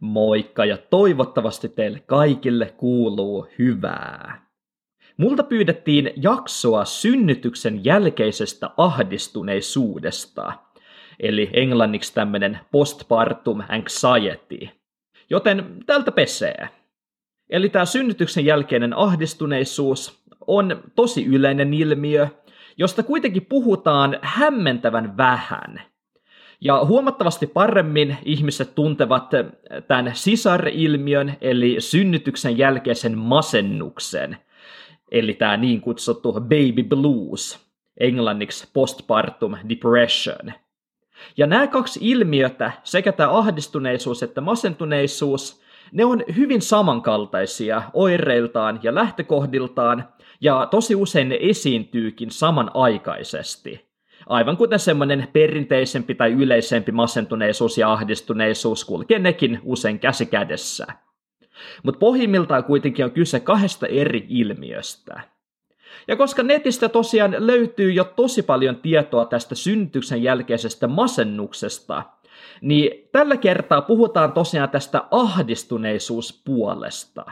Moikka ja toivottavasti teille kaikille kuuluu hyvää. Multa pyydettiin jaksoa synnytyksen jälkeisestä ahdistuneisuudesta, eli englanniksi tämmönen postpartum anxiety. Joten tältä pesee. Eli tämä synnytyksen jälkeinen ahdistuneisuus on tosi yleinen ilmiö, josta kuitenkin puhutaan hämmentävän vähän – ja huomattavasti paremmin ihmiset tuntevat tämän sisarilmiön, eli synnytyksen jälkeisen masennuksen, eli tämä niin kutsuttu baby blues, englanniksi postpartum depression. Ja nämä kaksi ilmiötä, sekä tämä ahdistuneisuus että masentuneisuus, ne on hyvin samankaltaisia oireiltaan ja lähtökohdiltaan, ja tosi usein ne esiintyykin samanaikaisesti – aivan kuten semmoinen perinteisempi tai yleisempi masentuneisuus ja ahdistuneisuus kulkee nekin usein käsi kädessä. Mutta pohjimmiltaan kuitenkin on kyse kahdesta eri ilmiöstä. Ja koska netistä tosiaan löytyy jo tosi paljon tietoa tästä synnytyksen jälkeisestä masennuksesta, niin tällä kertaa puhutaan tosiaan tästä ahdistuneisuuspuolesta.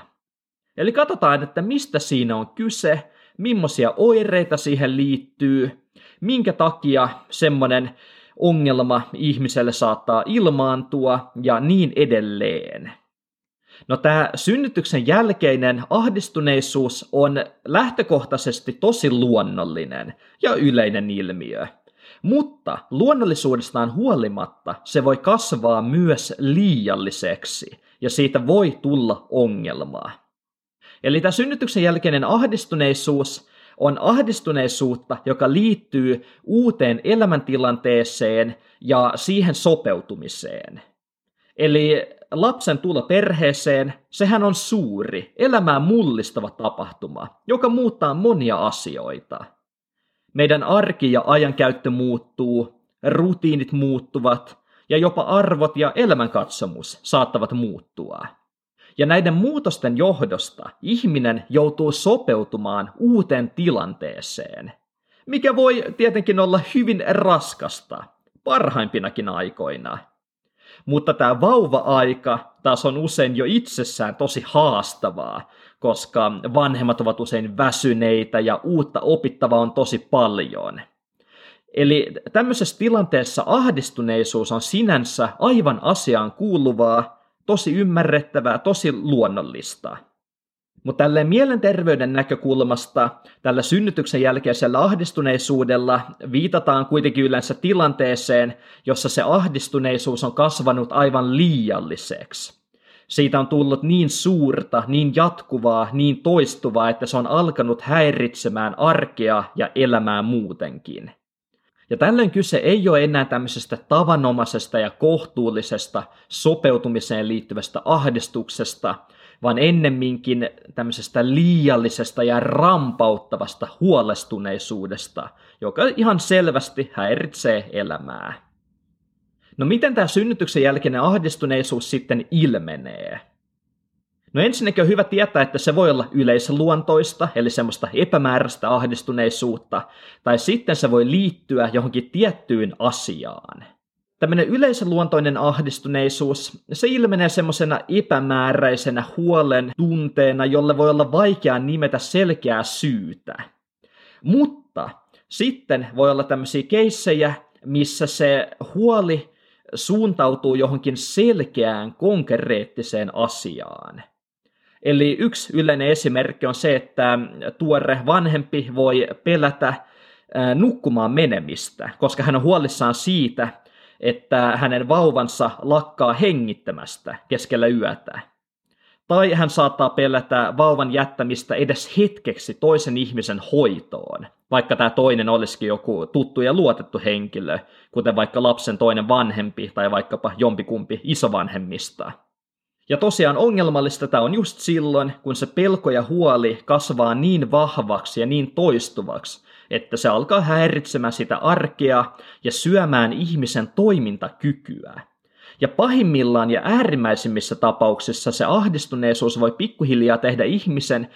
Eli katsotaan, että mistä siinä on kyse, millaisia oireita siihen liittyy, minkä takia semmoinen ongelma ihmiselle saattaa ilmaantua ja niin edelleen. No tämä synnytyksen jälkeinen ahdistuneisuus on lähtökohtaisesti tosi luonnollinen ja yleinen ilmiö. Mutta luonnollisuudestaan huolimatta se voi kasvaa myös liialliseksi ja siitä voi tulla ongelmaa. Eli tämä synnytyksen jälkeinen ahdistuneisuus on ahdistuneisuutta, joka liittyy uuteen elämäntilanteeseen ja siihen sopeutumiseen. Eli lapsen tulo perheeseen, sehän on suuri, elämään mullistava tapahtuma, joka muuttaa monia asioita. Meidän arki ja ajankäyttö muuttuu, rutiinit muuttuvat ja jopa arvot ja elämänkatsomus saattavat muuttua. Ja näiden muutosten johdosta ihminen joutuu sopeutumaan uuteen tilanteeseen, mikä voi tietenkin olla hyvin raskasta, parhaimpinakin aikoina. Mutta tämä vauva-aika taas on usein jo itsessään tosi haastavaa, koska vanhemmat ovat usein väsyneitä ja uutta opittavaa on tosi paljon. Eli tämmöisessä tilanteessa ahdistuneisuus on sinänsä aivan asiaan kuuluvaa, tosi ymmärrettävää, tosi luonnollista. Mutta tälleen mielenterveyden näkökulmasta tällä synnytyksen jälkeisellä ahdistuneisuudella viitataan kuitenkin yleensä tilanteeseen, jossa se ahdistuneisuus on kasvanut aivan liialliseksi. Siitä on tullut niin suurta, niin jatkuvaa, niin toistuvaa, että se on alkanut häiritsemään arkea ja elämää muutenkin. Ja tällöin kyse ei ole enää tämmöisestä tavanomaisesta ja kohtuullisesta sopeutumiseen liittyvästä ahdistuksesta, vaan ennemminkin tämmöisestä liiallisesta ja rampauttavasta huolestuneisuudesta, joka ihan selvästi häiritsee elämää. No miten tämä synnytyksen jälkeinen ahdistuneisuus sitten ilmenee? No ensinnäkin on hyvä tietää, että se voi olla yleisluontoista, eli semmoista epämääräistä ahdistuneisuutta, tai sitten se voi liittyä johonkin tiettyyn asiaan. Tämmöinen yleisluontoinen ahdistuneisuus, se ilmenee semmoisena epämääräisenä huolen tunteena, jolle voi olla vaikea nimetä selkeää syytä. Mutta sitten voi olla tämmöisiä keissejä, missä se huoli suuntautuu johonkin selkeään, konkreettiseen asiaan. Eli yksi yleinen esimerkki on se, että tuore vanhempi voi pelätä nukkumaan menemistä, koska hän on huolissaan siitä, että hänen vauvansa lakkaa hengittämästä keskellä yötä. Tai hän saattaa pelätä vauvan jättämistä edes hetkeksi toisen ihmisen hoitoon, vaikka tämä toinen olisikin joku tuttu ja luotettu henkilö, kuten vaikka lapsen toinen vanhempi tai vaikkapa jompikumpi isovanhemmista. Ja tosiaan ongelmallista tämä on just silloin, kun se pelko ja huoli kasvaa niin vahvaksi ja niin toistuvaksi, että se alkaa häiritsemään sitä arkea ja syömään ihmisen toimintakykyä. Ja pahimmillaan ja äärimmäisimmissä tapauksissa se ahdistuneisuus voi pikkuhiljaa tehdä ihmisen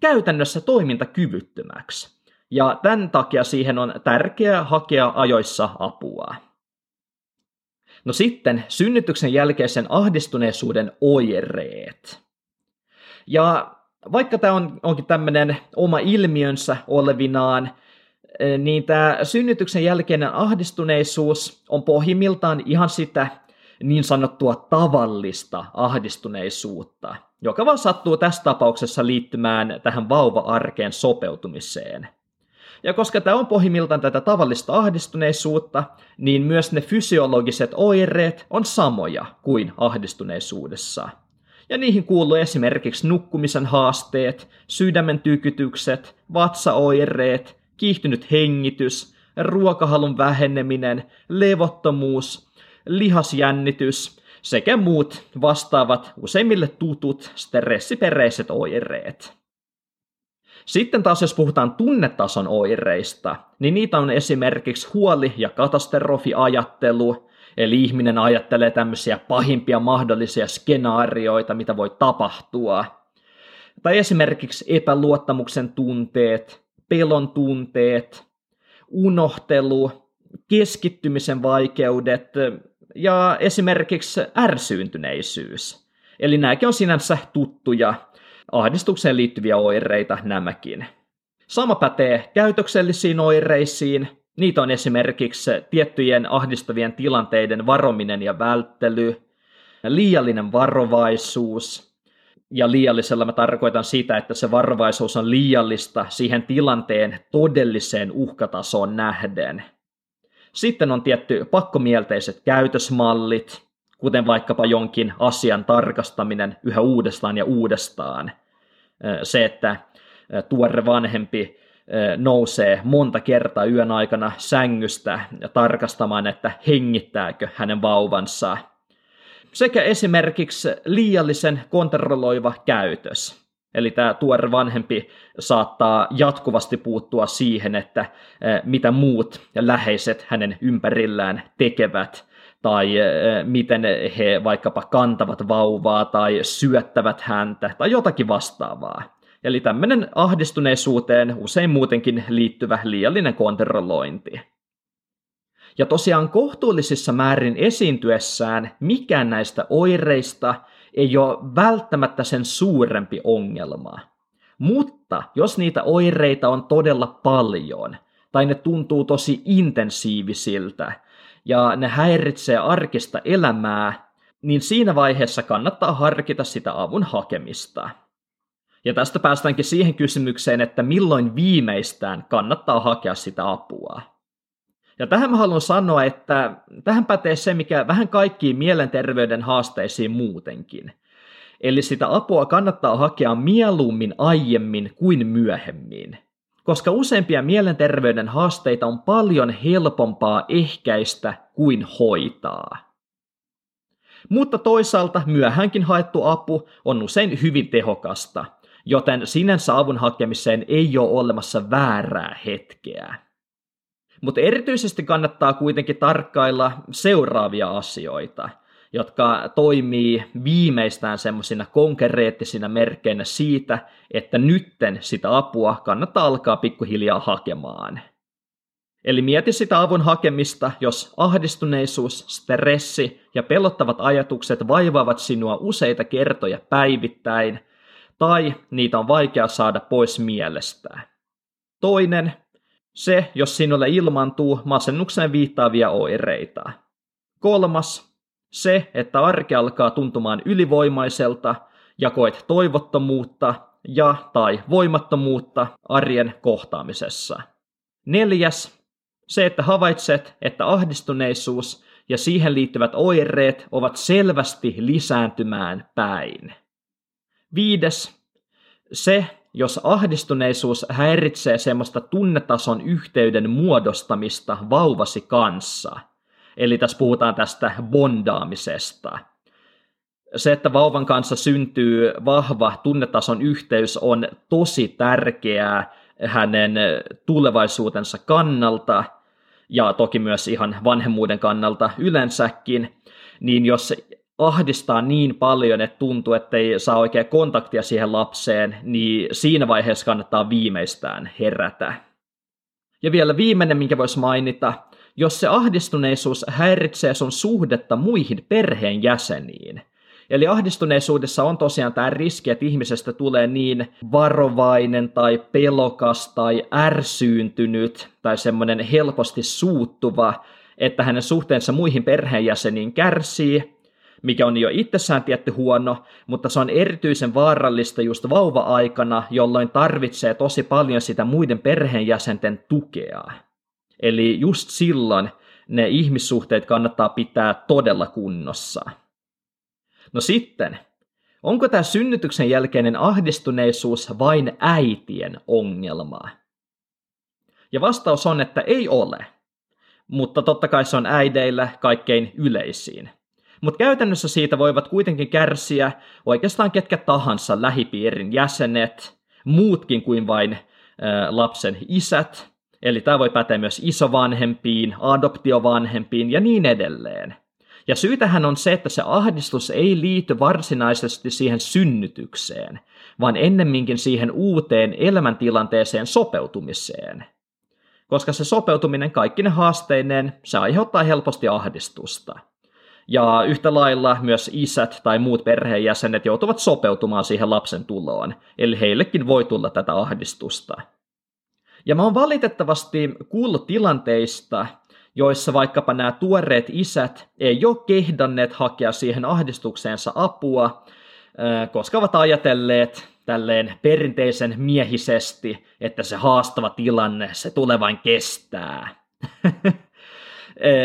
käytännössä toimintakyvyttömäksi. Ja tämän takia siihen on tärkeää hakea ajoissa apua. No sitten synnytyksen jälkeisen ahdistuneisuuden oireet. Ja vaikka tämä on, onkin tämmöinen oma ilmiönsä olevinaan, eh, niin tämä synnytyksen jälkeinen ahdistuneisuus on pohjimmiltaan ihan sitä niin sanottua tavallista ahdistuneisuutta, joka vaan sattuu tässä tapauksessa liittymään tähän vauva-arkeen sopeutumiseen. Ja koska tämä on pohjimmiltaan tätä tavallista ahdistuneisuutta, niin myös ne fysiologiset oireet on samoja kuin ahdistuneisuudessa. Ja niihin kuuluu esimerkiksi nukkumisen haasteet, sydämen tykytykset, vatsaoireet, kiihtynyt hengitys, ruokahalun väheneminen, levottomuus, lihasjännitys sekä muut vastaavat useimmille tutut stressiperäiset oireet. Sitten taas jos puhutaan tunnetason oireista, niin niitä on esimerkiksi huoli- ja katastrofiajattelu, eli ihminen ajattelee tämmöisiä pahimpia mahdollisia skenaarioita, mitä voi tapahtua. Tai esimerkiksi epäluottamuksen tunteet, pelon tunteet, unohtelu, keskittymisen vaikeudet ja esimerkiksi ärsyyntyneisyys. Eli nämäkin on sinänsä tuttuja ahdistukseen liittyviä oireita nämäkin. Sama pätee käytöksellisiin oireisiin. Niitä on esimerkiksi tiettyjen ahdistavien tilanteiden varominen ja välttely, liiallinen varovaisuus, ja liiallisella mä tarkoitan sitä, että se varovaisuus on liiallista siihen tilanteen todelliseen uhkatasoon nähden. Sitten on tietty pakkomielteiset käytösmallit, kuten vaikkapa jonkin asian tarkastaminen yhä uudestaan ja uudestaan. Se, että tuore vanhempi nousee monta kertaa yön aikana sängystä ja tarkastamaan, että hengittääkö hänen vauvansa. Sekä esimerkiksi liiallisen kontrolloiva käytös. Eli tämä tuore vanhempi saattaa jatkuvasti puuttua siihen, että mitä muut ja läheiset hänen ympärillään tekevät – tai miten he vaikkapa kantavat vauvaa tai syöttävät häntä tai jotakin vastaavaa. Eli tämmöinen ahdistuneisuuteen usein muutenkin liittyvä liiallinen kontrollointi. Ja tosiaan kohtuullisissa määrin esiintyessään mikään näistä oireista ei ole välttämättä sen suurempi ongelma. Mutta jos niitä oireita on todella paljon, tai ne tuntuu tosi intensiivisiltä, ja ne häiritsee arkista elämää, niin siinä vaiheessa kannattaa harkita sitä avun hakemista. Ja tästä päästäänkin siihen kysymykseen, että milloin viimeistään kannattaa hakea sitä apua. Ja tähän mä haluan sanoa, että tähän pätee se, mikä vähän kaikkiin mielenterveyden haasteisiin muutenkin. Eli sitä apua kannattaa hakea mieluummin aiemmin kuin myöhemmin koska useimpia mielenterveyden haasteita on paljon helpompaa ehkäistä kuin hoitaa. Mutta toisaalta myöhänkin haettu apu on usein hyvin tehokasta, joten sinänsä avun hakemiseen ei ole olemassa väärää hetkeä. Mutta erityisesti kannattaa kuitenkin tarkkailla seuraavia asioita – jotka toimii viimeistään semmoisina konkreettisina merkkeinä siitä, että nytten sitä apua kannattaa alkaa pikkuhiljaa hakemaan. Eli mieti sitä avun hakemista, jos ahdistuneisuus, stressi ja pelottavat ajatukset vaivaavat sinua useita kertoja päivittäin, tai niitä on vaikea saada pois mielestä. Toinen, se, jos sinulle ilmantuu masennukseen viittaavia oireita. Kolmas, se, että arki alkaa tuntumaan ylivoimaiselta ja koet toivottomuutta ja tai voimattomuutta arjen kohtaamisessa. Neljäs, se, että havaitset, että ahdistuneisuus ja siihen liittyvät oireet ovat selvästi lisääntymään päin. Viides, se, jos ahdistuneisuus häiritsee semmoista tunnetason yhteyden muodostamista vauvasi kanssa – Eli tässä puhutaan tästä bondaamisesta. Se, että vauvan kanssa syntyy vahva tunnetason yhteys, on tosi tärkeää hänen tulevaisuutensa kannalta ja toki myös ihan vanhemmuuden kannalta yleensäkin, niin jos ahdistaa niin paljon, että tuntuu, että ei saa oikein kontaktia siihen lapseen, niin siinä vaiheessa kannattaa viimeistään herätä. Ja vielä viimeinen, minkä voisi mainita, jos se ahdistuneisuus häiritsee sun suhdetta muihin perheenjäseniin. Eli ahdistuneisuudessa on tosiaan tämä riski, että ihmisestä tulee niin varovainen tai pelokas tai ärsyyntynyt tai semmoinen helposti suuttuva, että hänen suhteensa muihin perheenjäseniin kärsii, mikä on jo itsessään tietty huono, mutta se on erityisen vaarallista just vauva-aikana, jolloin tarvitsee tosi paljon sitä muiden perheenjäsenten tukea. Eli just silloin ne ihmissuhteet kannattaa pitää todella kunnossa. No sitten, onko tämä synnytyksen jälkeinen ahdistuneisuus vain äitien ongelma? Ja vastaus on, että ei ole. Mutta totta kai se on äideillä kaikkein yleisiin. Mutta käytännössä siitä voivat kuitenkin kärsiä oikeastaan ketkä tahansa lähipiirin jäsenet, muutkin kuin vain lapsen isät. Eli tämä voi päteä myös isovanhempiin, adoptiovanhempiin ja niin edelleen. Ja syytähän on se, että se ahdistus ei liity varsinaisesti siihen synnytykseen, vaan ennemminkin siihen uuteen elämäntilanteeseen sopeutumiseen. Koska se sopeutuminen kaikkine haasteineen, se aiheuttaa helposti ahdistusta. Ja yhtä lailla myös isät tai muut perheenjäsenet joutuvat sopeutumaan siihen lapsen tuloon, eli heillekin voi tulla tätä ahdistusta. Ja mä oon valitettavasti kuullut tilanteista, joissa vaikkapa nämä tuoreet isät ei ole kehdanneet hakea siihen ahdistukseensa apua, koska ovat ajatelleet tälleen perinteisen miehisesti, että se haastava tilanne, se tulee vain kestää.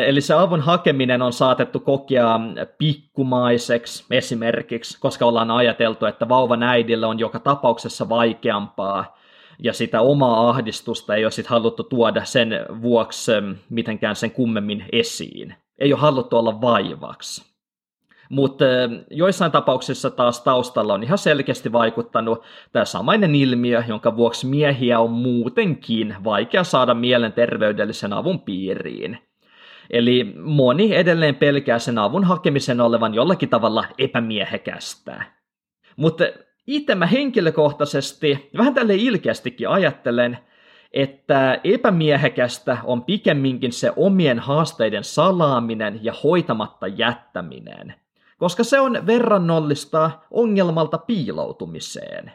Eli se avun hakeminen on saatettu kokea pikkumaiseksi esimerkiksi, koska ollaan ajateltu, että vauvan äidille on joka tapauksessa vaikeampaa ja sitä omaa ahdistusta ei ole sit haluttu tuoda sen vuoksi mitenkään sen kummemmin esiin. Ei ole haluttu olla vaivaksi. Mutta joissain tapauksissa taas taustalla on ihan selkeästi vaikuttanut tämä samainen ilmiö, jonka vuoksi miehiä on muutenkin vaikea saada mielenterveydellisen avun piiriin. Eli moni edelleen pelkää sen avun hakemisen olevan jollakin tavalla epämiehekästä. Mutta itse mä henkilökohtaisesti, vähän tälle ilkeästikin ajattelen, että epämiehekästä on pikemminkin se omien haasteiden salaaminen ja hoitamatta jättäminen, koska se on verrannollista ongelmalta piiloutumiseen.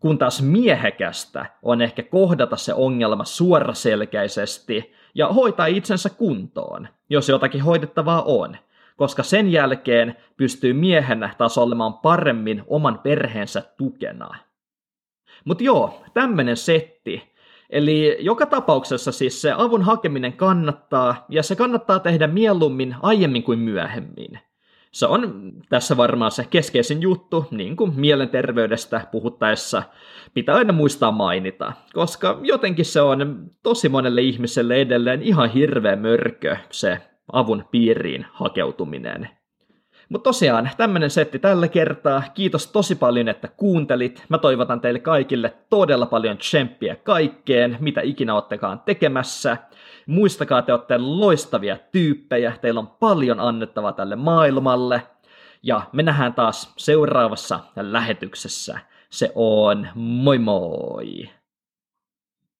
Kun taas miehekästä on ehkä kohdata se ongelma suoraselkäisesti ja hoitaa itsensä kuntoon, jos jotakin hoidettavaa on – koska sen jälkeen pystyy miehenä taas olemaan paremmin oman perheensä tukena. Mutta joo, tämmönen setti. Eli joka tapauksessa siis se avun hakeminen kannattaa, ja se kannattaa tehdä mieluummin aiemmin kuin myöhemmin. Se on tässä varmaan se keskeisin juttu, niin kuin mielenterveydestä puhuttaessa pitää aina muistaa mainita, koska jotenkin se on tosi monelle ihmiselle edelleen ihan hirveä mörkö se avun piiriin hakeutuminen. Mutta tosiaan, tämmönen setti tällä kertaa. Kiitos tosi paljon, että kuuntelit. Mä toivotan teille kaikille todella paljon tsemppiä kaikkeen, mitä ikinä ottekaan tekemässä. Muistakaa, te olette loistavia tyyppejä, teillä on paljon annettavaa tälle maailmalle. Ja me nähdään taas seuraavassa lähetyksessä. Se on moi moi!